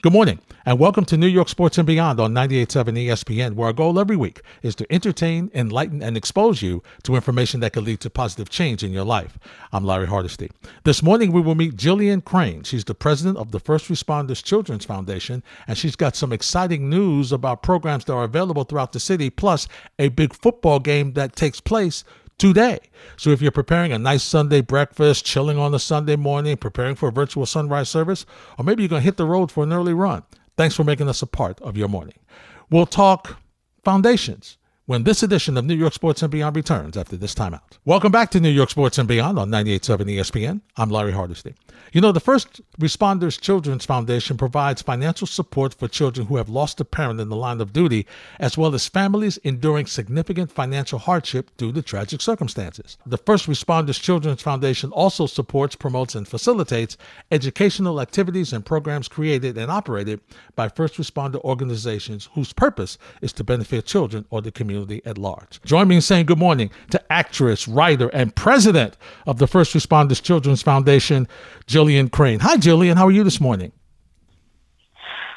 Good morning, and welcome to New York Sports and Beyond on 98.7 ESPN, where our goal every week is to entertain, enlighten, and expose you to information that can lead to positive change in your life. I'm Larry Hardesty. This morning, we will meet Jillian Crane. She's the president of the First Responders Children's Foundation, and she's got some exciting news about programs that are available throughout the city, plus a big football game that takes place today. So if you're preparing a nice Sunday breakfast, chilling on a Sunday morning, preparing for a virtual sunrise service, or maybe you're going to hit the road for an early run, thanks for making us a part of your morning. We'll talk foundations when this edition of New York Sports and Beyond returns after this timeout. Welcome back to New York Sports and Beyond on 98.7 ESPN. I'm Larry Hardesty. You know, the First Responders Children's Foundation provides financial support for children who have lost a parent in the line of duty, as well as families enduring significant financial hardship due to tragic circumstances. The First Responders Children's Foundation also supports, promotes, and facilitates educational activities and programs created and operated by first responder organizations whose purpose is to benefit children or the community at large. Join me in saying good morning to actress, writer, and president of the First Responders Children's Foundation, Jillian Crane. Hi, Jillian. How are you this morning?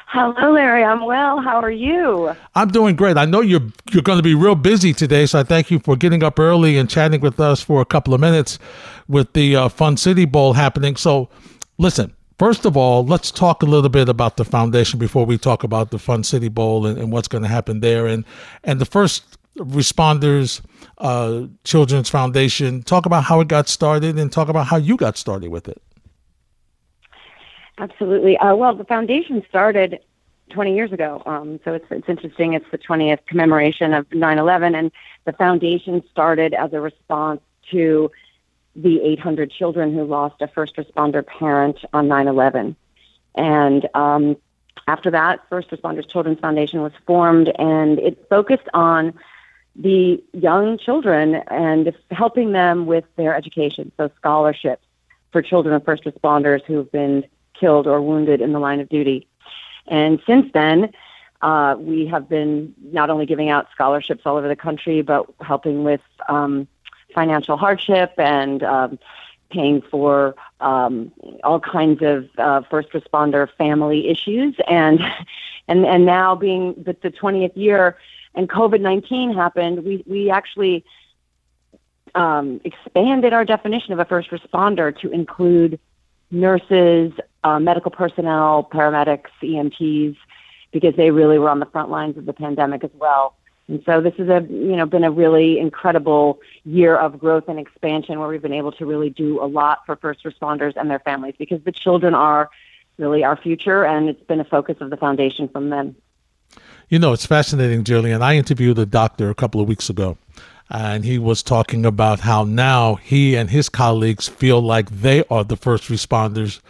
Hello, Larry. I'm well. How are you? I'm doing great. I know you're you're going to be real busy today, so I thank you for getting up early and chatting with us for a couple of minutes with the uh, Fun City Bowl happening. So, listen. First of all, let's talk a little bit about the foundation before we talk about the Fun City Bowl and, and what's going to happen there. And and the first responders uh, children's foundation talk about how it got started and talk about how you got started with it Absolutely. Uh, well, the foundation started 20 years ago. Um, so it's, it's interesting. It's the 20th commemoration of 9/11, and the foundation started as a response to the 800 children who lost a first responder parent on 9/11. And um, after that, First Responders Children's Foundation was formed, and it focused on the young children and helping them with their education, so scholarships for children of first responders who have been killed or wounded in the line of duty. And since then, uh, we have been not only giving out scholarships all over the country, but helping with um, financial hardship and um, paying for um, all kinds of uh, first responder family issues. And and and now being the, the 20th year and COVID 19 happened, we we actually um, expanded our definition of a first responder to include nurses, uh, medical personnel, paramedics, EMTs, because they really were on the front lines of the pandemic as well. And so this has a you know been a really incredible year of growth and expansion where we've been able to really do a lot for first responders and their families because the children are really our future and it's been a focus of the foundation from them. You know, it's fascinating, Jillian. I interviewed a doctor a couple of weeks ago and he was talking about how now he and his colleagues feel like they are the first responders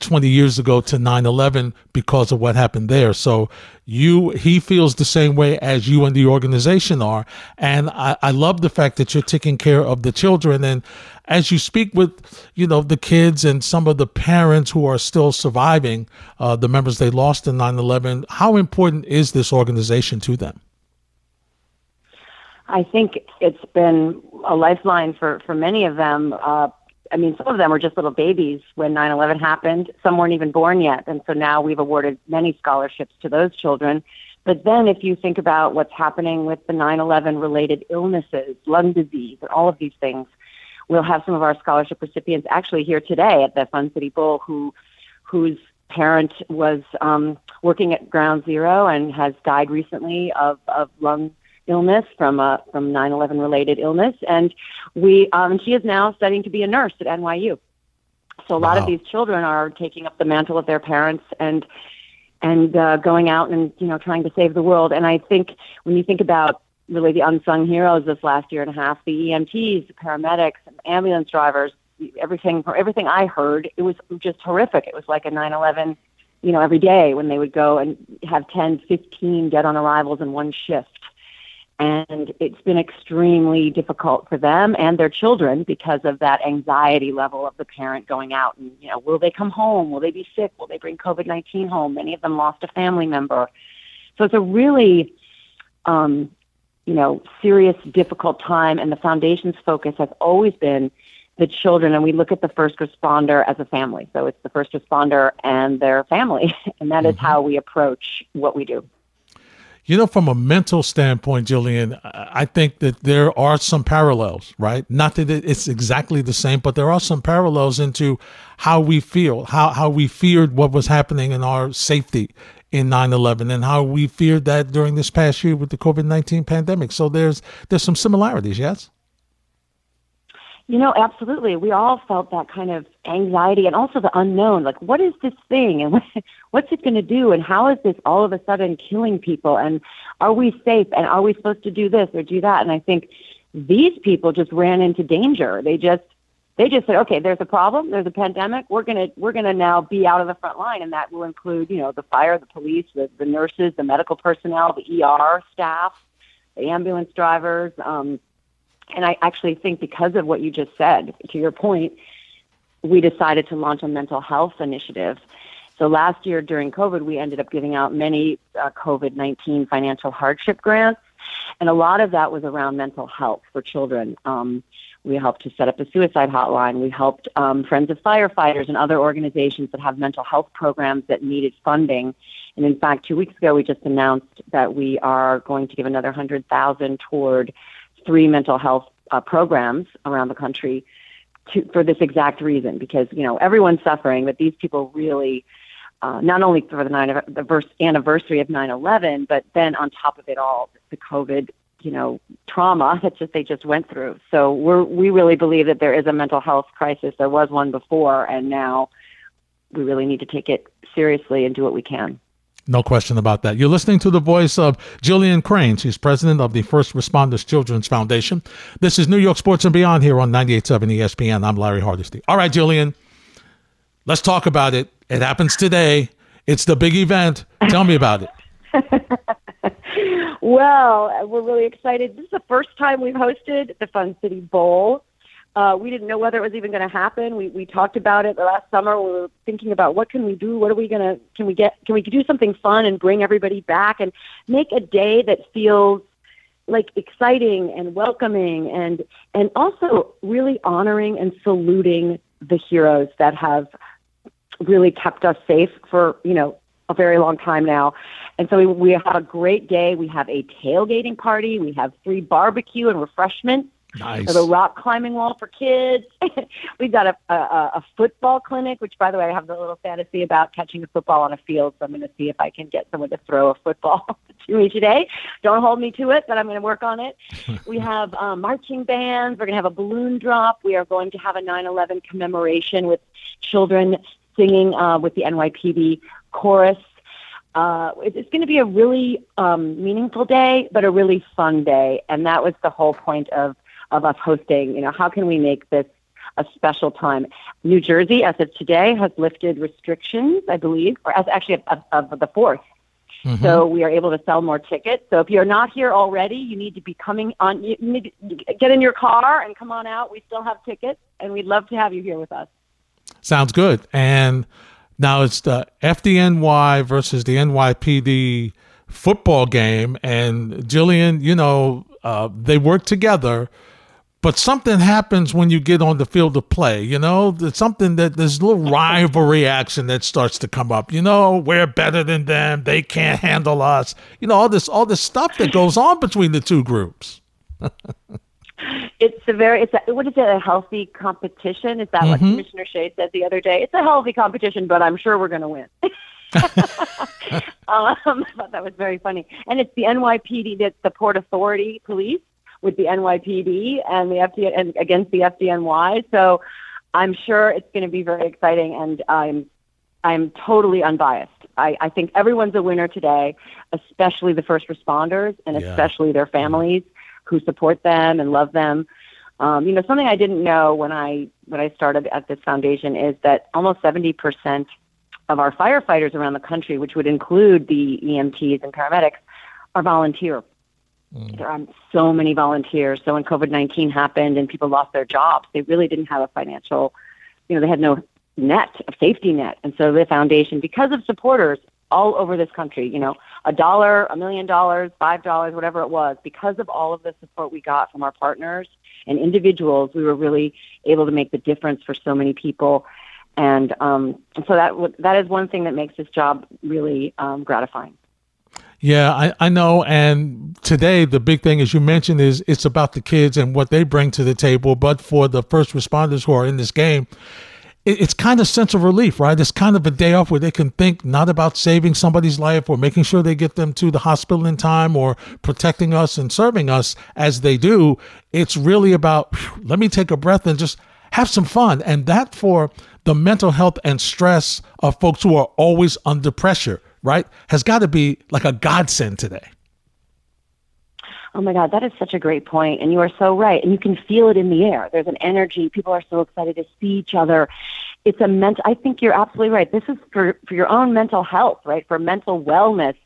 20 years ago to 9/11 because of what happened there. So you he feels the same way as you and the organization are, and I, I love the fact that you're taking care of the children. And as you speak with you know the kids and some of the parents who are still surviving uh, the members they lost in 9/11, how important is this organization to them? I think it's been a lifeline for, for many of them. Uh, I mean, some of them were just little babies when 9 11 happened. Some weren't even born yet. And so now we've awarded many scholarships to those children. But then if you think about what's happening with the 9 11 related illnesses, lung disease, and all of these things, we'll have some of our scholarship recipients actually here today at the Fun City Bowl who, whose parent was um, working at Ground Zero and has died recently of, of lung illness from a from 9/11 related illness, and we um, she is now studying to be a nurse at NYU. So a lot wow. of these children are taking up the mantle of their parents and and uh, going out and you know trying to save the world. And I think when you think about really the unsung heroes this last year and a half, the EMTs, the paramedics, ambulance drivers, everything from everything I heard, it was just horrific. It was like a 9/11 you know, every day when they would go and have 10, 15 dead on arrivals in one shift and it's been extremely difficult for them and their children because of that anxiety level of the parent going out and you know will they come home will they be sick will they bring covid-19 home many of them lost a family member so it's a really um, you know serious difficult time and the foundation's focus has always been the children and we look at the first responder as a family. So it's the first responder and their family. And that is mm-hmm. how we approach what we do. You know, from a mental standpoint, Jillian, I think that there are some parallels, right? Not that it's exactly the same, but there are some parallels into how we feel, how, how we feared what was happening in our safety in 9/11 and how we feared that during this past year with the COVID-19 pandemic. So there's there's some similarities, yes? You know, absolutely. We all felt that kind of anxiety and also the unknown. Like, what is this thing and what's it going to do? And how is this all of a sudden killing people? And are we safe? And are we supposed to do this or do that? And I think these people just ran into danger. They just, they just said, okay, there's a problem. There's a pandemic. We're going to, we're to now be out of the front line. And that will include, you know, the fire, the police, the, the nurses, the medical personnel, the ER staff, the ambulance drivers, um, and I actually think because of what you just said, to your point, we decided to launch a mental health initiative. So last year during COVID, we ended up giving out many uh, COVID 19 financial hardship grants. And a lot of that was around mental health for children. Um, we helped to set up a suicide hotline. We helped um, Friends of Firefighters and other organizations that have mental health programs that needed funding. And in fact, two weeks ago, we just announced that we are going to give another 100000 toward three mental health uh, programs around the country to, for this exact reason, because you know everyone's suffering, but these people really, uh, not only for the nine the first anniversary of 9/11, but then on top of it all, the COVID, you know, trauma that just they just went through. So we're we really believe that there is a mental health crisis. There was one before, and now we really need to take it seriously and do what we can. No question about that. You're listening to the voice of Jillian Crane. She's president of the First Responders Children's Foundation. This is New York Sports and Beyond here on 98.7 ESPN. I'm Larry Hardesty. All right, Jillian, let's talk about it. It happens today. It's the big event. Tell me about it. well, we're really excited. This is the first time we've hosted the Fun City Bowl. Uh, we didn't know whether it was even going to happen. We we talked about it the last summer. We were thinking about what can we do? What are we going to? Can we get? Can we do something fun and bring everybody back and make a day that feels like exciting and welcoming and and also really honoring and saluting the heroes that have really kept us safe for you know a very long time now. And so we, we have a great day. We have a tailgating party. We have free barbecue and refreshments. Nice. a rock climbing wall for kids. We've got a, a, a football clinic, which, by the way, I have a little fantasy about catching a football on a field. So I'm going to see if I can get someone to throw a football to me today. Don't hold me to it, but I'm going to work on it. we have um, marching bands. We're going to have a balloon drop. We are going to have a 9/11 commemoration with children singing uh, with the NYPD chorus. Uh, it's going to be a really um, meaningful day, but a really fun day, and that was the whole point of of us hosting. You know, how can we make this a special time? New Jersey, as of today, has lifted restrictions, I believe, or as actually of, of the fourth. Mm-hmm. So we are able to sell more tickets. So if you're not here already, you need to be coming on. You need to get in your car and come on out. We still have tickets, and we'd love to have you here with us. Sounds good. And now it's the FDNY versus the NYPD football game, and Jillian, you know, uh, they work together but something happens when you get on the field of play. You know, there's something that there's a little rivalry action that starts to come up. You know, we're better than them; they can't handle us. You know, all this all this stuff that goes on between the two groups. it's a very it's a, what is it a healthy competition? Is that mm-hmm. what Commissioner Shea said the other day? It's a healthy competition, but I'm sure we're going to win. um, I thought that was very funny, and it's the NYPD, that's the Port Authority Police with the NYPD and the FD and against the FDNY. So I'm sure it's going to be very exciting, and I'm I'm totally unbiased. I, I think everyone's a winner today, especially the first responders and yeah. especially their families who support them and love them. Um, you know, something I didn't know when I when I started at this foundation is that almost 70 percent of our firefighters around the country, which would include the EMTs and paramedics, are volunteer. Mm. There are so many volunteers. So when COVID 19 happened and people lost their jobs, they really didn't have a financial, you know, they had no net, a safety net. And so the foundation, because of supporters all over this country, you know, a dollar, a million dollars, five dollars, whatever it was, because of all of the support we got from our partners, and individuals, we were really able to make the difference for so many people. And, um, so that that is one thing that makes this job really um, gratifying. Yeah, I, I know. And today, the big thing, as you mentioned, is it's about the kids and what they bring to the table. But for the first responders who are in this game, it, it's kind of sense of relief, right? It's kind of a day off where they can think not about saving somebody's life or making sure they get them to the hospital in time or protecting us and serving us as they do. It's really about let me take a breath and just have some fun. And that for the mental health and stress of folks who are always under pressure right, has got to be like a godsend today. Oh my God, that is such a great point, and you are so right. And you can feel it in the air. There's an energy. People are so excited to see each other. It's a mental. I think you're absolutely right. This is for for your own mental health, right? For mental wellness,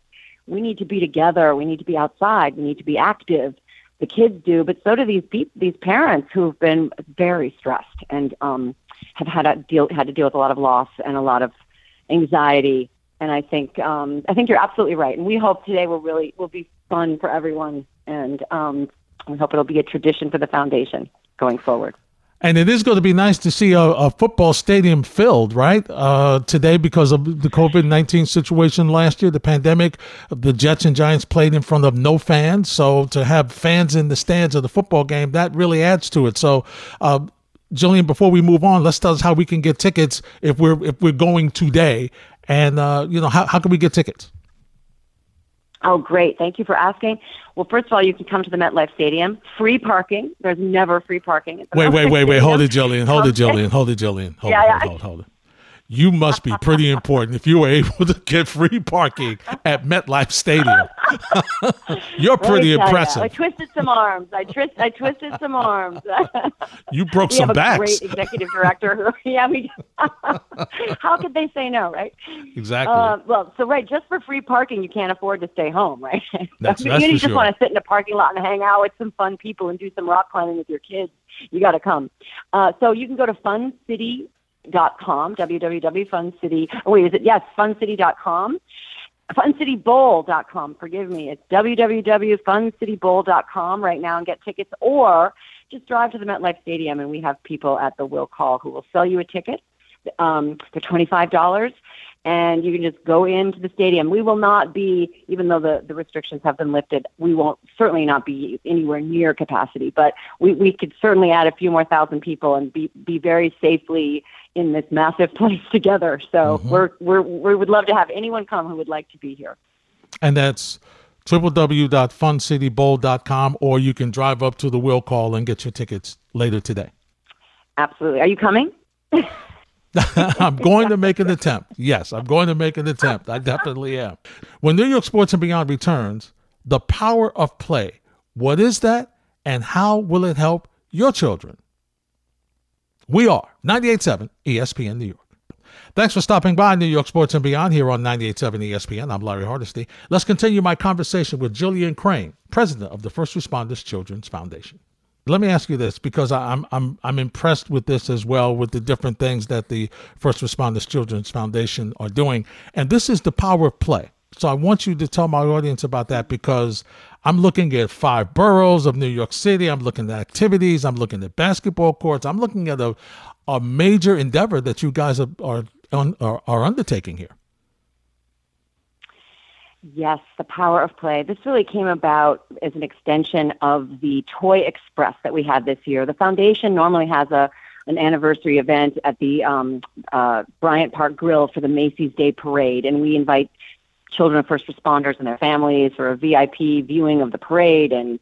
we need to be together. We need to be outside. We need to be active. The kids do, but so do these these parents who've been very stressed and um, have had to deal had to deal with a lot of loss and a lot of anxiety and I think um, I think you're absolutely right. And we hope today will really will be fun for everyone, and um, we hope it'll be a tradition for the foundation going forward. And it is going to be nice to see a, a football stadium filled, right? Uh, today, because of the COVID 19 situation last year, the pandemic, the Jets and Giants played in front of no fans. So to have fans in the stands of the football game, that really adds to it. So, uh, Jillian, before we move on, let's tell us how we can get tickets if we're if we're going today and, uh, you know, how, how can we get tickets? Oh, great. Thank you for asking. Well, first of all, you can come to the MetLife Stadium. Free parking. There's never free parking. Wait, wait, wait, wait. Hold it, Jillian. Hold it, Jillian. Hold it, Jillian. Hold yeah, it, hold, yeah. hold, hold it you must be pretty important if you were able to get free parking at MetLife Stadium. You're pretty impressive. I twisted some arms. I, twist, I twisted some arms. you broke we some have backs. A great executive director. Who, yeah, we, how could they say no, right? Exactly. Uh, well, so right, just for free parking, you can't afford to stay home, right? That's, that's you just sure. want to sit in a parking lot and hang out with some fun people and do some rock climbing with your kids. You got to come. Uh, so you can go to Fun City dot com www.funcity oh wait is it yes funcity.com funcitybowl.com forgive me. It's www.funcitybowl.com right now and get tickets or just drive to the MetLife Stadium and we have people at the will call who will sell you a ticket um, they're $25 and you can just go into the stadium. We will not be, even though the, the restrictions have been lifted, we won't certainly not be anywhere near capacity, but we, we could certainly add a few more thousand people and be, be very safely in this massive place together. So mm-hmm. we're, we're, we would love to have anyone come who would like to be here. And that's www.funcitybowl.com, or you can drive up to the will call and get your tickets later today. Absolutely. Are you coming? I'm going to make an attempt. Yes, I'm going to make an attempt. I definitely am. When New York Sports and Beyond returns, the power of play. What is that, and how will it help your children? We are 98.7 ESPN New York. Thanks for stopping by New York Sports and Beyond here on 98.7 ESPN. I'm Larry Hardesty. Let's continue my conversation with Jillian Crane, president of the First Responders Children's Foundation. Let me ask you this because I'm I'm I'm impressed with this as well with the different things that the First Responders Children's Foundation are doing, and this is the power of play. So I want you to tell my audience about that because I'm looking at five boroughs of New York City. I'm looking at activities. I'm looking at basketball courts. I'm looking at a a major endeavor that you guys are are, are, are undertaking here. Yes, the power of play. This really came about as an extension of the Toy Express that we had this year. The foundation normally has a an anniversary event at the um, uh, Bryant Park Grill for the Macy's Day Parade, and we invite children of first responders and their families for a VIP viewing of the parade and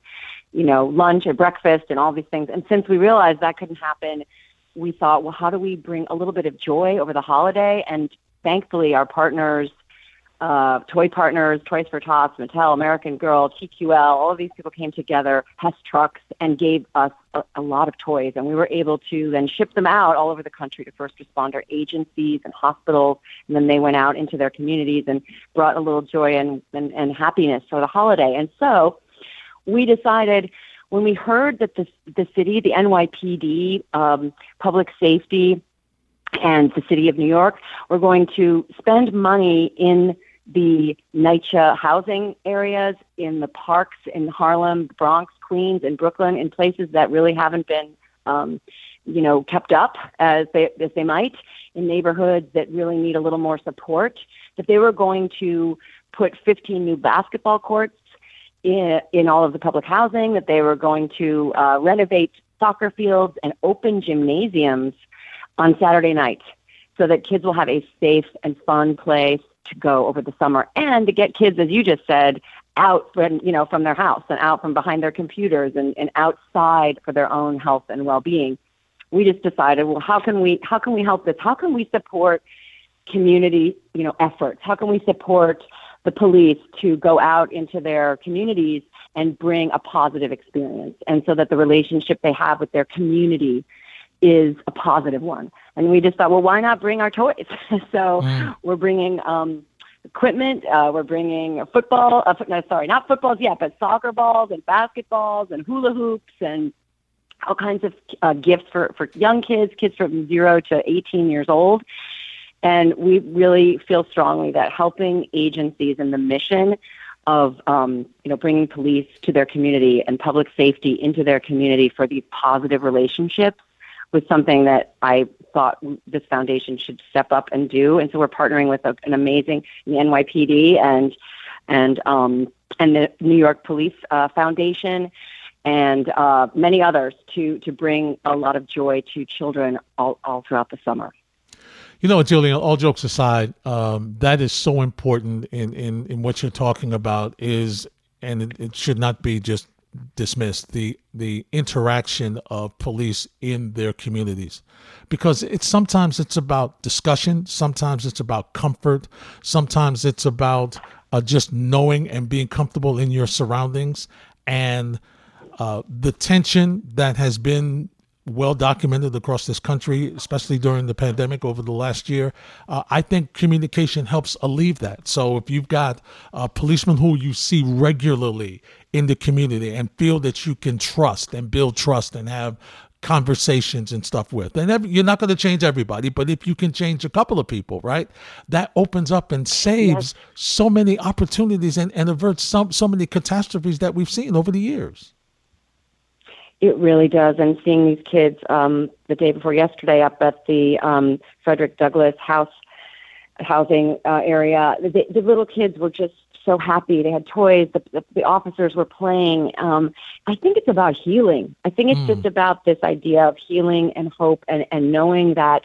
you know lunch or breakfast and all these things. And since we realized that couldn't happen, we thought, well, how do we bring a little bit of joy over the holiday? And thankfully, our partners uh, toy partners, Toys for Tots, Mattel, American Girl, TQL, all of these people came together, Hess Trucks, and gave us a, a, lot of toys. And we were able to then ship them out all over the country to first responder agencies and hospitals. And then they went out into their communities and brought a little joy and, and, and happiness for the holiday. And so we decided when we heard that the, the city, the NYPD, um, public safety, and the city of New York, were going to spend money in the NYCHA housing areas in the parks in Harlem, Bronx, Queens, and Brooklyn, in places that really haven't been, um, you know, kept up as they as they might, in neighborhoods that really need a little more support. That they were going to put 15 new basketball courts in, in all of the public housing. That they were going to uh, renovate soccer fields and open gymnasiums on Saturday night so that kids will have a safe and fun place to go over the summer and to get kids, as you just said, out from you know from their house and out from behind their computers and, and outside for their own health and well being. We just decided, well, how can we how can we help this? How can we support community you know efforts? How can we support the police to go out into their communities and bring a positive experience, and so that the relationship they have with their community is a positive one. And we just thought, well, why not bring our toys? so mm. we're bringing um, equipment. Uh, we're bringing football. Uh, no, sorry, not footballs yet, but soccer balls and basketballs and hula hoops and all kinds of uh, gifts for for young kids, kids from zero to 18 years old. And we really feel strongly that helping agencies in the mission of um, you know bringing police to their community and public safety into their community for these positive relationships was something that I thought this foundation should step up and do. And so we're partnering with a, an amazing the NYPD and and um, and the New York Police uh, Foundation and uh, many others to to bring a lot of joy to children all, all throughout the summer. You know, Jillian, all jokes aside, um, that is so important in, in, in what you're talking about is, and it, it should not be just dismissed the the interaction of police in their communities because it's sometimes it's about discussion sometimes it's about comfort sometimes it's about uh, just knowing and being comfortable in your surroundings and uh, the tension that has been well documented across this country, especially during the pandemic over the last year. Uh, I think communication helps alleviate that. So if you've got a policeman who you see regularly in the community and feel that you can trust and build trust and have conversations and stuff with. And every, you're not going to change everybody, but if you can change a couple of people, right, that opens up and saves yes. so many opportunities and, and averts some, so many catastrophes that we've seen over the years. It really does. And seeing these kids um, the day before yesterday up at the um, Frederick Douglass House housing uh, area, the, the little kids were just so happy. They had toys. The, the, the officers were playing. Um, I think it's about healing. I think it's mm. just about this idea of healing and hope and, and knowing that,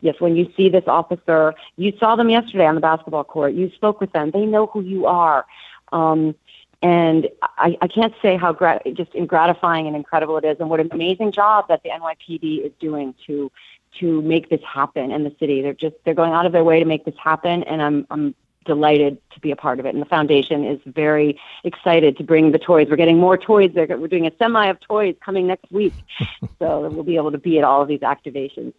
yes, when you see this officer, you saw them yesterday on the basketball court. You spoke with them. They know who you are. Um, and I, I can't say how grat- just gratifying and incredible it is, and what an amazing job that the NYPD is doing to to make this happen in the city. They're just they're going out of their way to make this happen, and I'm I'm delighted to be a part of it. And the foundation is very excited to bring the toys. We're getting more toys. We're doing a semi of toys coming next week. so we'll be able to be at all of these activations.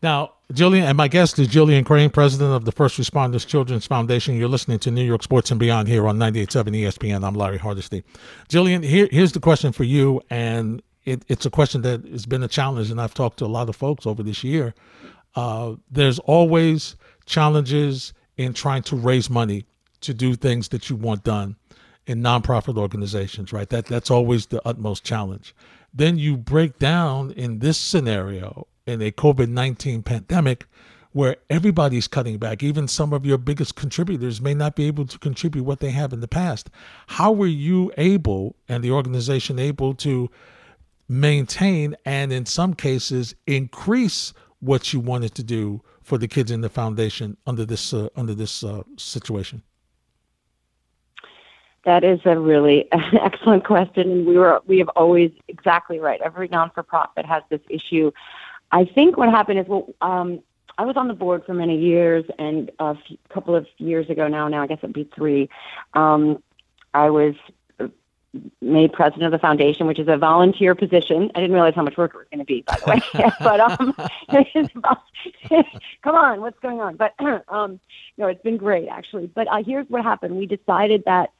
Now, Jillian, and my guest is Jillian Crane, president of the First Responders Children's Foundation. You're listening to New York Sports and Beyond here on 98.7 ESPN. I'm Larry Hardesty. Jillian, here, here's the question for you, and it, it's a question that has been a challenge, and I've talked to a lot of folks over this year. Uh, there's always challenges in trying to raise money to do things that you want done in nonprofit organizations, right? That that's always the utmost challenge. Then you break down in this scenario in a COVID nineteen pandemic where everybody's cutting back. Even some of your biggest contributors may not be able to contribute what they have in the past. How were you able and the organization able to maintain and in some cases increase what you wanted to do for the kids in the foundation under this uh, under this uh, situation? That is a really excellent question, and we were we have always exactly right. Every non for profit has this issue. I think what happened is well, um, I was on the board for many years, and a few, couple of years ago now, now I guess it'd be three. Um, I was made president of the foundation, which is a volunteer position. I didn't realize how much work it was going to be, by the way. but um, come on, what's going on? But um, no, it's been great actually. But uh, here's what happened: we decided that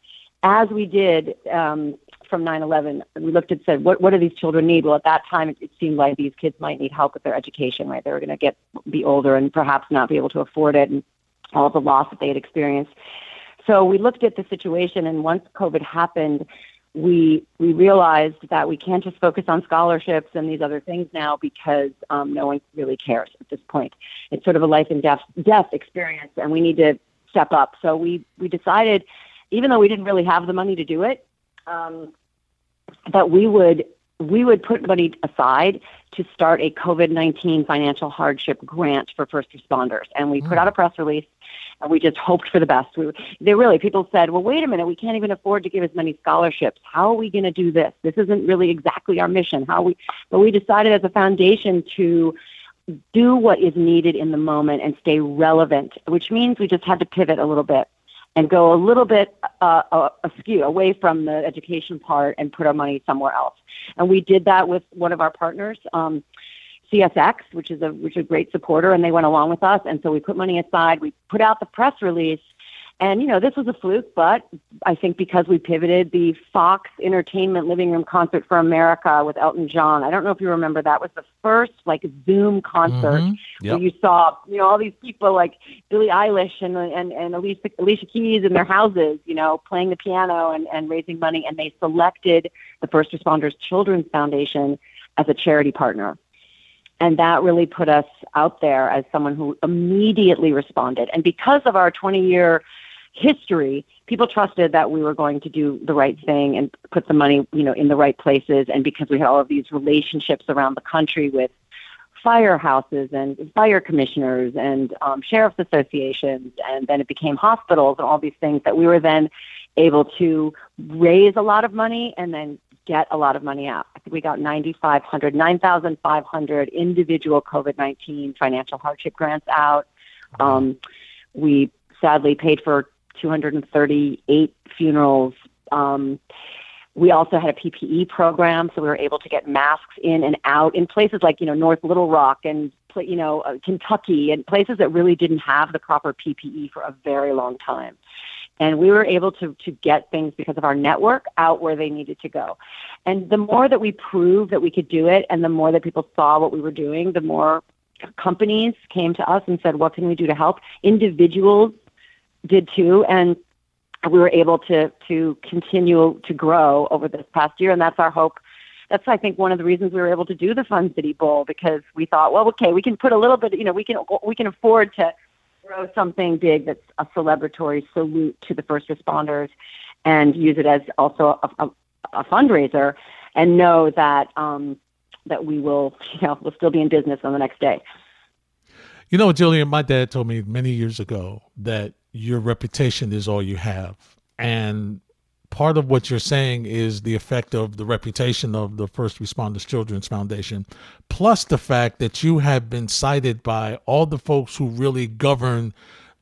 as we did um, from 9/11, we looked and said, what what do these children need? Well, at that time, it, it seemed like these kids might need help with their education. Right, they were going to get be older and perhaps not be able to afford it. And all the loss that they had experienced. So we looked at the situation, and once COVID happened, we we realized that we can't just focus on scholarships and these other things now because um, no one really cares at this point. It's sort of a life and death death experience, and we need to step up. So we we decided, even though we didn't really have the money to do it, um, that we would we would put money aside to start a COVID 19 financial hardship grant for first responders. And we mm. put out a press release and we just hoped for the best. We, they really, people said, well, wait a minute, we can't even afford to give as many scholarships. How are we going to do this? This isn't really exactly our mission. How we, but we decided as a foundation to do what is needed in the moment and stay relevant, which means we just had to pivot a little bit and go a little bit uh, uh, askew away from the education part and put our money somewhere else. And we did that with one of our partners, um, CSX, which is a which is a great supporter, and they went along with us. And so we put money aside. We put out the press release and, you know, this was a fluke, but I think because we pivoted the Fox Entertainment Living Room Concert for America with Elton John. I don't know if you remember that was the first like Zoom concert mm-hmm. yep. where you saw, you know, all these people like Billie Eilish and and, and Alicia, Alicia Keys in their houses, you know, playing the piano and, and raising money. And they selected the First Responders Children's Foundation as a charity partner. And that really put us out there as someone who immediately responded. And because of our 20 year history, people trusted that we were going to do the right thing and put the money, you know, in the right places. And because we had all of these relationships around the country with firehouses and fire commissioners and um, sheriff's associations, and then it became hospitals and all these things that we were then able to raise a lot of money and then get a lot of money out. I think we got 9,500, 9,500 individual COVID 19 financial hardship grants out. Um, we sadly paid for 238 funerals. Um, we also had a PPE program, so we were able to get masks in and out in places like you know North Little Rock and you know uh, Kentucky and places that really didn't have the proper PPE for a very long time. And we were able to to get things because of our network out where they needed to go. And the more that we proved that we could do it, and the more that people saw what we were doing, the more companies came to us and said, "What can we do to help?" Individuals did too, and we were able to to continue to grow over this past year, and that's our hope. That's I think one of the reasons we were able to do the Fun City Bowl because we thought, well, okay, we can put a little bit, you know, we can we can afford to throw something big that's a celebratory salute to the first responders, and use it as also a, a, a fundraiser, and know that um, that we will, you know, we'll still be in business on the next day. You know, Jillian, my dad told me many years ago that your reputation is all you have. And part of what you're saying is the effect of the reputation of the First Responders Children's Foundation, plus the fact that you have been cited by all the folks who really govern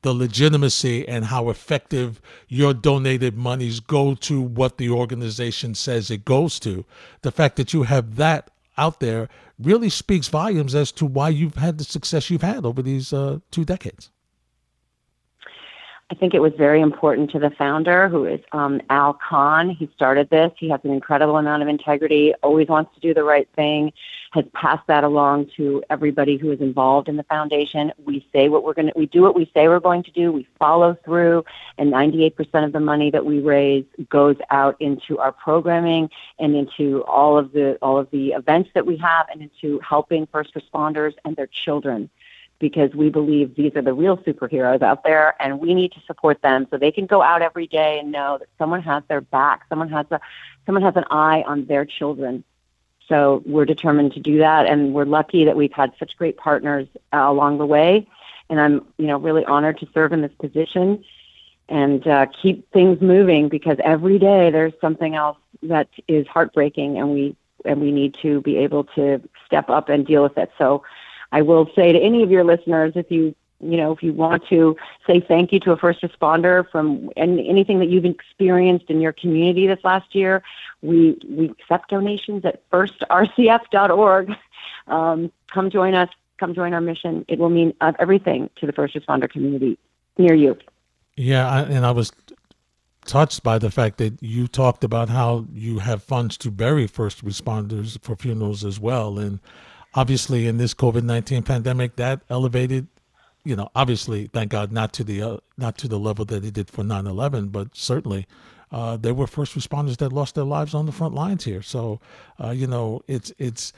the legitimacy and how effective your donated monies go to what the organization says it goes to. The fact that you have that out there really speaks volumes as to why you've had the success you've had over these uh, two decades. I think it was very important to the founder, who is um, Al Kahn. He started this. He has an incredible amount of integrity, always wants to do the right thing, has passed that along to everybody who is involved in the foundation. We say what we're going to, we do what we say we're going to do. We follow through, and 98% of the money that we raise goes out into our programming and into all of the all of the events that we have, and into helping first responders and their children because we believe these are the real superheroes out there and we need to support them so they can go out every day and know that someone has their back someone has a someone has an eye on their children. So we're determined to do that and we're lucky that we've had such great partners uh, along the way. And i'm you know really honored to serve in this position and uh, keep things moving because every day there's something else that is heartbreaking and we and we need to be able to step up and deal with it. So I will say to any of your listeners, if you you know, if you want to say thank you to a first responder from any, anything that you've experienced in your community this last year, we we accept donations at firstrcf.org. Um, come join us. Come join our mission. It will mean everything to the first responder community near you. Yeah, I, and I was touched by the fact that you talked about how you have funds to bury first responders for funerals as well, and obviously in this COVID 19 pandemic, that elevated you know, obviously, thank God, not to the uh, not to the level that it did for 9/11, but certainly. Uh, were first responders that lost their lives on the front lines here. So, uh, you know, it's it's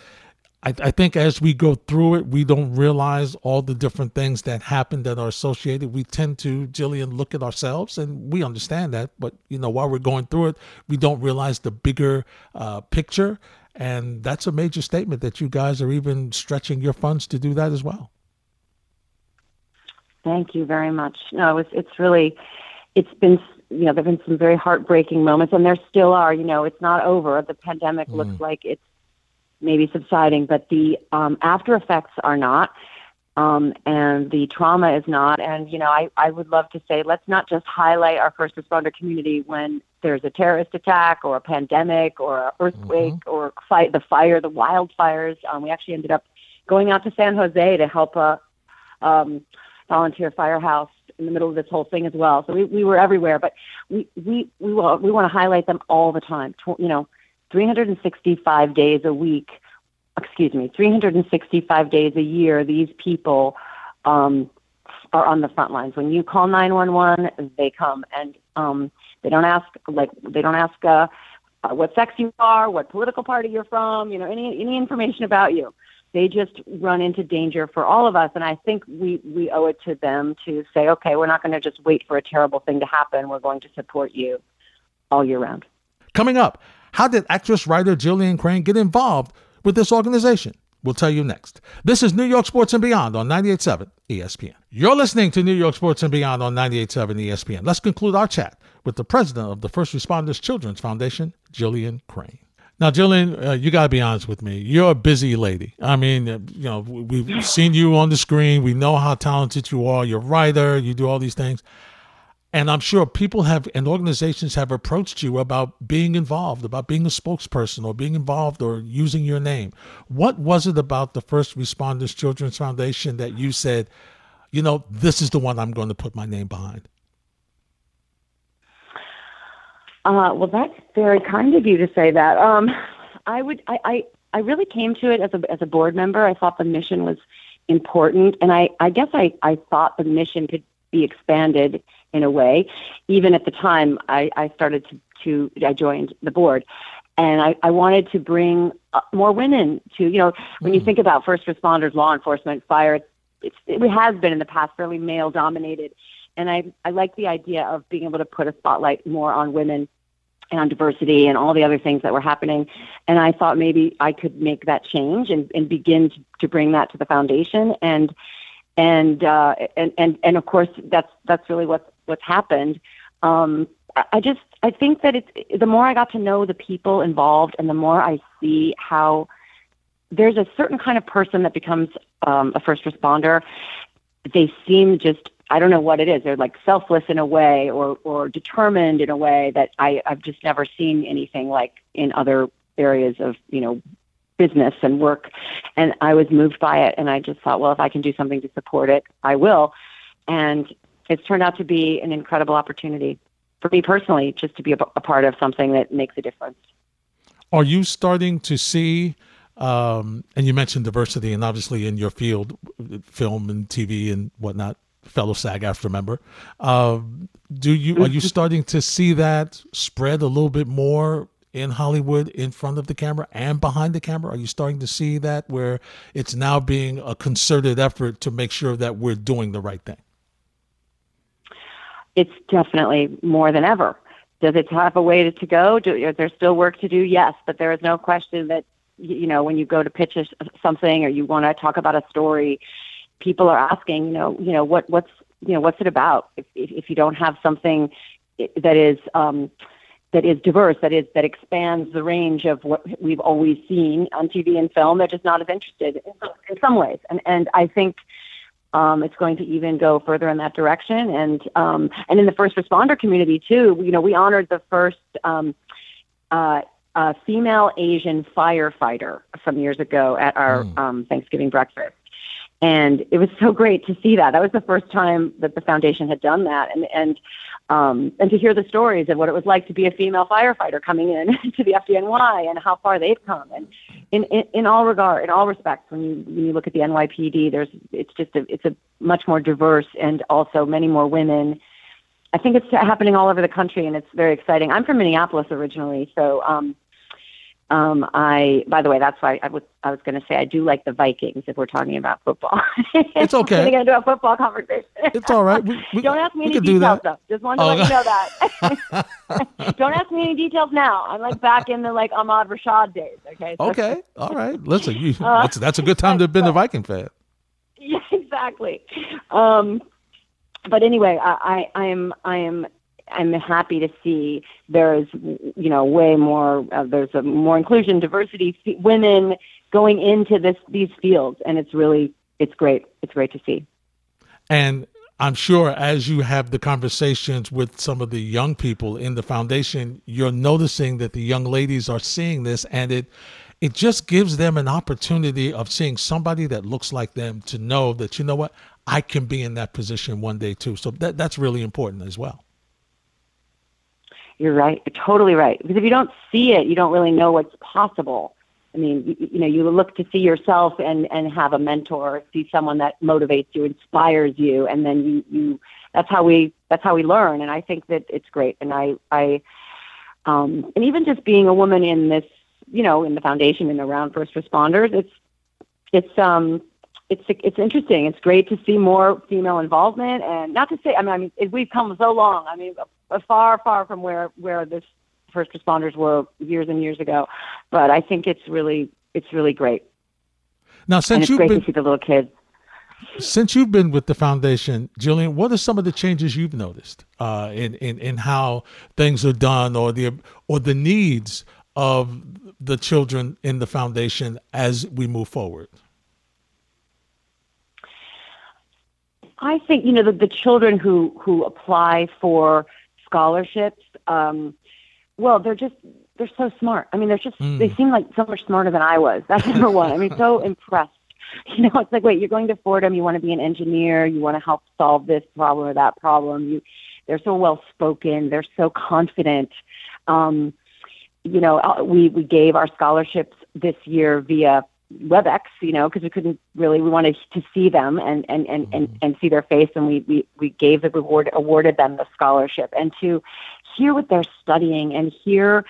I, I, think as we go through it, we don't realize all the different things that happen that are associated. We tend to, Jillian, look at ourselves, and we understand that. But you know, while we're going through it, we don't realize the bigger uh, picture, and that's a major statement that you guys are even stretching your funds to do that as well. Thank you very much. No, it's it's really, it's been you know there've been some very heartbreaking moments, and there still are. You know, it's not over. The pandemic mm. looks like it's maybe subsiding, but the um, after effects are not. Um, and the trauma is not. And, you know, I, I would love to say, let's not just highlight our first responder community when there's a terrorist attack or a pandemic or an earthquake mm-hmm. or fight, the fire, the wildfires. Um, we actually ended up going out to San Jose to help a um, volunteer firehouse in the middle of this whole thing as well. So we, we were everywhere, but we, we, we, we want to highlight them all the time. You know, 365 days a week, excuse me, 365 days a year, these people um, are on the front lines. When you call 911, they come and um, they don't ask like they don't ask uh, uh, what sex you are, what political party you're from, you know, any any information about you. They just run into danger for all of us, and I think we we owe it to them to say, okay, we're not going to just wait for a terrible thing to happen. We're going to support you all year round. Coming up, how did actress writer Jillian Crane get involved with this organization? We'll tell you next. This is New York Sports and Beyond on 98.7 ESPN. You're listening to New York Sports and Beyond on 98.7 ESPN. Let's conclude our chat with the president of the First Responders Children's Foundation, Jillian Crane. Now, Jillian, uh, you got to be honest with me. You're a busy lady. I mean, uh, you know, we've seen you on the screen. We know how talented you are. You're a writer. You do all these things. And I'm sure people have and organizations have approached you about being involved, about being a spokesperson or being involved or using your name. What was it about the First Responders Children's Foundation that you said, you know, this is the one I'm going to put my name behind? Uh, well, that's very kind of you to say that. Um, I would, I, I, I really came to it as a as a board member. I thought the mission was important, and I, I guess I, I thought the mission could be expanded in a way. Even at the time, I, I started to, to I joined the board, and I, I wanted to bring uh, more women to you know when you think about first responders, law enforcement, fire, it's, it has been in the past fairly male dominated, and I I like the idea of being able to put a spotlight more on women and on diversity and all the other things that were happening. And I thought maybe I could make that change and, and begin to, to bring that to the foundation. And and uh, and and and of course that's that's really what's what's happened. Um, I just I think that it's the more I got to know the people involved, and the more I see how there's a certain kind of person that becomes um, a first responder. They seem just I don't know what it is. They're like selfless in a way, or or determined in a way that I I've just never seen anything like in other areas of you know business and work. And I was moved by it. And I just thought, well, if I can do something to support it, I will. And it's turned out to be an incredible opportunity for me personally, just to be a, a part of something that makes a difference. Are you starting to see? Um, and you mentioned diversity, and obviously in your field, film and TV and whatnot, fellow SAG-AFTRA member. Uh, do you are you starting to see that spread a little bit more in Hollywood in front of the camera and behind the camera? Are you starting to see that where it's now being a concerted effort to make sure that we're doing the right thing? It's definitely more than ever. Does it have a way to go? Do, is there still work to do? Yes, but there is no question that you know when you go to pitch something or you want to talk about a story, people are asking, you know, you know what what's you know what's it about? If if, if you don't have something that is um, that is diverse, that is that expands the range of what we've always seen on TV and film. They're just not as interested in some, in some ways, and and I think um, it's going to even go further in that direction. And um, and in the first responder community too, you know, we honored the first um, uh, uh, female Asian firefighter some years ago at our mm. um, Thanksgiving breakfast. And it was so great to see that. That was the first time that the foundation had done that. And and um, and to hear the stories of what it was like to be a female firefighter coming in to the FDNY and how far they've come. And in, in, in all regard, in all respects, when you when you look at the NYPD, there's it's just a it's a much more diverse and also many more women. I think it's happening all over the country, and it's very exciting. I'm from Minneapolis originally, so um, um, I, by the way, that's why I was I was going to say I do like the Vikings if we're talking about football. It's okay. we're going to do a football conversation. It's all right. We, we, Don't ask me any details that. though. Just wanted to Oh. let you know that. Don't ask me any details now. I'm like back in the like Ahmad Rashad days. Okay. So- Okay, all right. Listen, you, Uh, that's that's a good time to have been a Viking fan. Yeah, exactly. Um, but anyway, I, I, I am I am I'm happy to see there's you know way more uh, there's a more inclusion, diversity, women going into this these fields, and it's really it's great. It's great to see. And I'm sure as you have the conversations with some of the young people in the foundation, you're noticing that the young ladies are seeing this and it it just gives them an opportunity of seeing somebody that looks like them to know that you know what, I can be in that position one day too. So that that's really important as well. You're right. You're totally right. Because if you don't see it, you don't really know what's possible. I mean, you, you know, you look to see yourself and and have a mentor, see someone that motivates you, inspires you, and then you you. That's how we that's how we learn. And I think that it's great. And I I, um, and even just being a woman in this, you know, in the foundation and around first responders, it's it's um it's it's interesting. It's great to see more female involvement, and not to say, I mean, I mean, we've come so long. I mean, far, far from where where this first responders were years and years ago. But I think it's really it's really great, Now since you've great been to see the little kids. since you've been with the foundation, Jillian, what are some of the changes you've noticed uh, in, in in how things are done, or the or the needs of the children in the foundation as we move forward? I think you know the, the children who who apply for scholarships. Um, well, they're just they're so smart. I mean, they're just they seem like so much smarter than I was. That's number one. I mean, so impressed. You know, it's like, wait, you're going to Fordham. You want to be an engineer. You want to help solve this problem or that problem. You, they're so well spoken. They're so confident. Um, you know, uh, we we gave our scholarships this year via WebEx, you know, because we couldn't really, we wanted to see them and, and, and, and, and see their face. And we, we, we gave the reward, awarded them the scholarship and to hear what they're studying and hear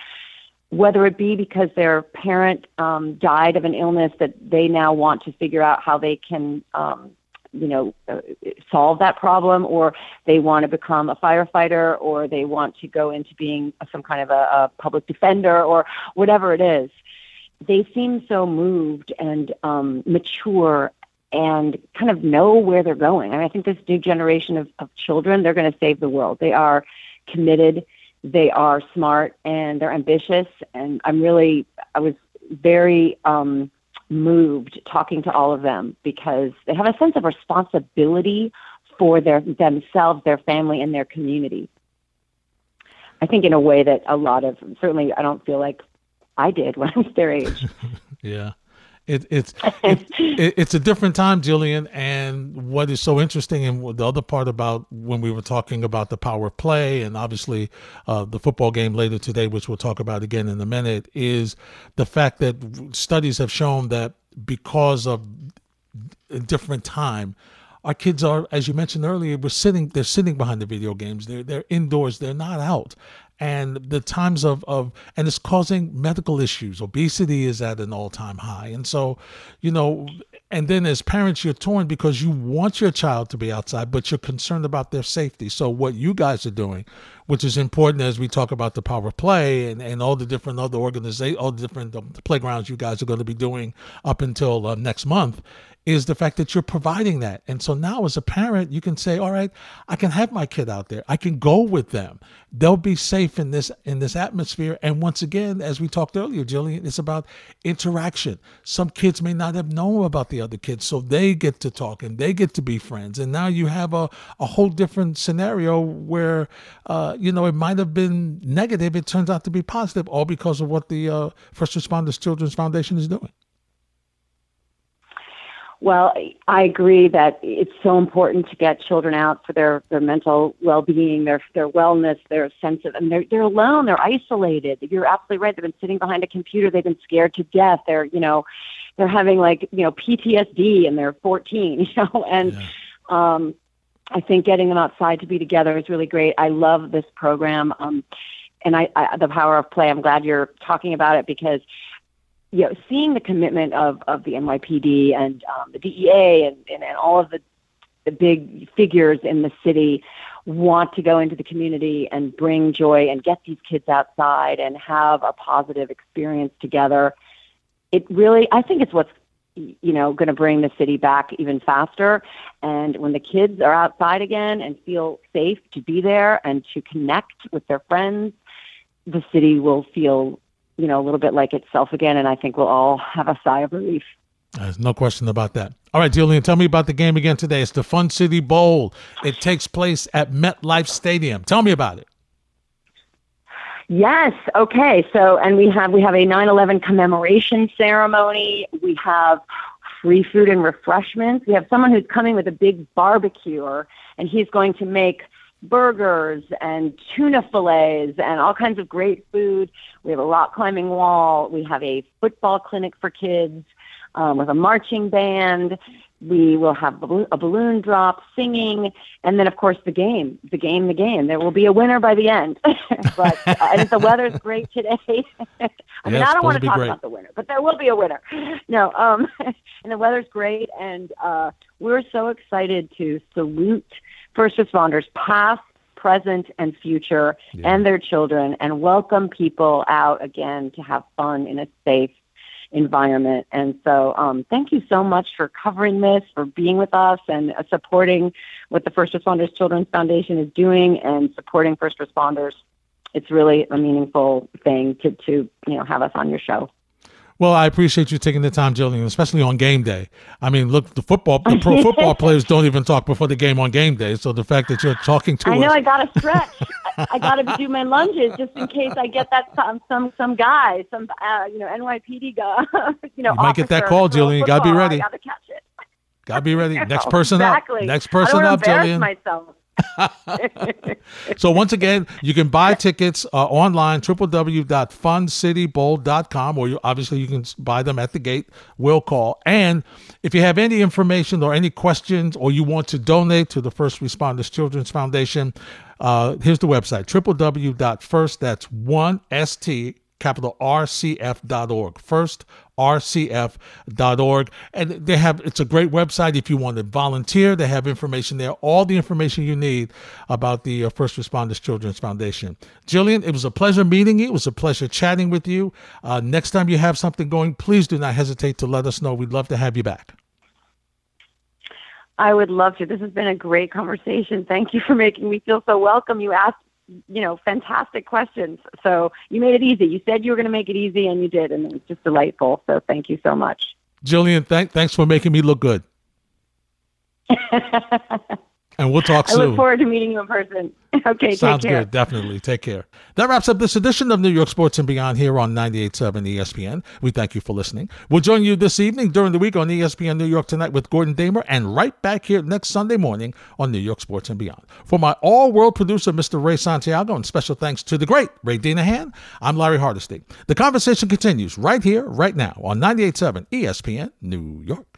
whether it be because their parent um, died of an illness that they now want to figure out how they can, um, you know, uh, solve that problem, or they want to become a firefighter, or they want to go into being some kind of a, a public defender, or whatever it is they seem so moved and um, mature and kind of know where they're going. Mean, I think this new generation of, of children, they're going to save the world. They are committed, they are smart, and they're ambitious. And I'm really, I was very um, moved talking to all of them because they have a sense of responsibility for their themselves, their family, and their community. I think in a way that a lot of certainly I don't feel like I did when I was their age. Yeah. It, it's it, it, it's a different time, Jillian. And what is so interesting, and the other part about when we were talking about the power play, and obviously uh, the football game later today, which we'll talk about again in a minute, is the fact that studies have shown that because of a different time, our kids are, as you mentioned earlier, we're sitting, they're sitting behind the video games. They're they're indoors. They're not out. And the times of, of and it's causing medical issues. Obesity is at an all time high. And so, you know, and then as parents, you're torn because you want your child to be outside, but you're concerned about their safety. So what you guys are doing, which is important as we talk about the power play and, and all the different other organizations, all the different um, playgrounds you guys are going to be doing up until uh, next month, is the fact that you're providing that. And so now as a parent, you can say, all right, I can have my kid out there. I can go with them. They'll be safe in this in this atmosphere. And once again, as we talked earlier, Jillian, it's about interaction. Some kids may not have known about the other kids, so they get to talk and they get to be friends. And now you have a, a whole different scenario where uh, you know it might have been negative. It turns out to be positive, all because of what the uh, First Responders Children's Foundation is doing. Well, I agree that it's so important to get children out for their, their mental well-being, their their wellness, their sense of, and they're they're alone, they're isolated. You're absolutely right. They've been sitting behind a computer, they've been scared to death. They're you know, they're having like you know PTSD, and they're 14. You know, and yeah. um, I think getting them outside to be together is really great. I love this program. Um, and I, I, the power of play. I'm glad you're talking about it because you know, seeing the commitment of, of the NYPD and um, the DEA and, and, and all of the, the big figures in the city want to go into the community and bring joy and get these kids outside and have a positive experience together. It really, I think it's what's you know going to bring the city back even faster. And when the kids are outside again and feel safe to be there and to connect with their friends, the city will feel you know, a little bit like itself again, and I think we'll all have a sigh of relief. There's no question about that. All right, Jillian, tell me about the game again today. It's the Fun City Bowl. It takes place at MetLife Stadium. Tell me about it. Yes. Okay. So, and we have we have a 9/11 commemoration ceremony. We have free food and refreshments. We have someone who's coming with a big barbecue, and he's going to make burgers and tuna fillets and all kinds of great food. We have a rock climbing wall. We have a football clinic for kids um, with a marching band. We will have a balloon drop, singing, and then of course the game, the game, the game. There will be a winner by the end. but uh, and the weather's great today. I yeah, mean, I don't want to talk great. about the winner, but there will be a winner. No, um, and the weather's great, and uh, we're so excited to salute first responders, past, present, and future, yeah. and their children, and welcome people out again to have fun in a safe environment. And so, um, thank you so much for covering this, for being with us, and uh, supporting what the First Responders Children's Foundation is doing, and supporting first responders. It's really a meaningful thing to to you know have us on your show. Well, I appreciate you taking the time, Jillian, especially on game day. I mean, look, the football, the pro football players don't even talk before the game on game day. So the fact that you're talking to I know us, I got to stretch. I, got to do my lunges just in case I get that some some some guy, some uh, you know NYPD guy, you know. You might get that call, Jillian. You got to be ready. Got to catch it. Got to be ready. Next person exactly. up. Next person up, Jillian. Myself. So once again, you can buy tickets uh, online, www.funcitybowl.com, or you, obviously you can buy them at the gate. We'll call. And if you have any information or any questions, or you want to donate to the First Responders Children's Foundation, uh, here's the website, www.first, that's 1st capital rcf.org first rcf.org and they have it's a great website if you want to volunteer. They have information there all the information you need about the uh, first responders children's foundation. Jillian it was a pleasure meeting you. It was a pleasure chatting with you. Uh, next time you have something going please do not hesitate to let us know. We'd love to have you back. I would love to. This has been a great conversation. Thank you for making me feel so welcome. You asked you know, fantastic questions. So you made it easy. You said you were going to make it easy, and you did, and it was just delightful. So thank you so much. Jillian, th- thanks for making me look good. and we'll talk soon. I look forward to meeting you in person. okay, Sounds good. Definitely. Take care. That wraps up this edition of New York Sports and Beyond here on 98.7 ESPN. We thank you for listening. We'll join you this evening during the week on ESPN New York Tonight with Gordon Damer and right back here next Sunday morning on New York Sports and Beyond. For my all-world producer, Mr. Ray Santiago, and special thanks to the great Ray Dinahan, I'm Larry Hardesty. The conversation continues right here, right now on 98.7 ESPN New York.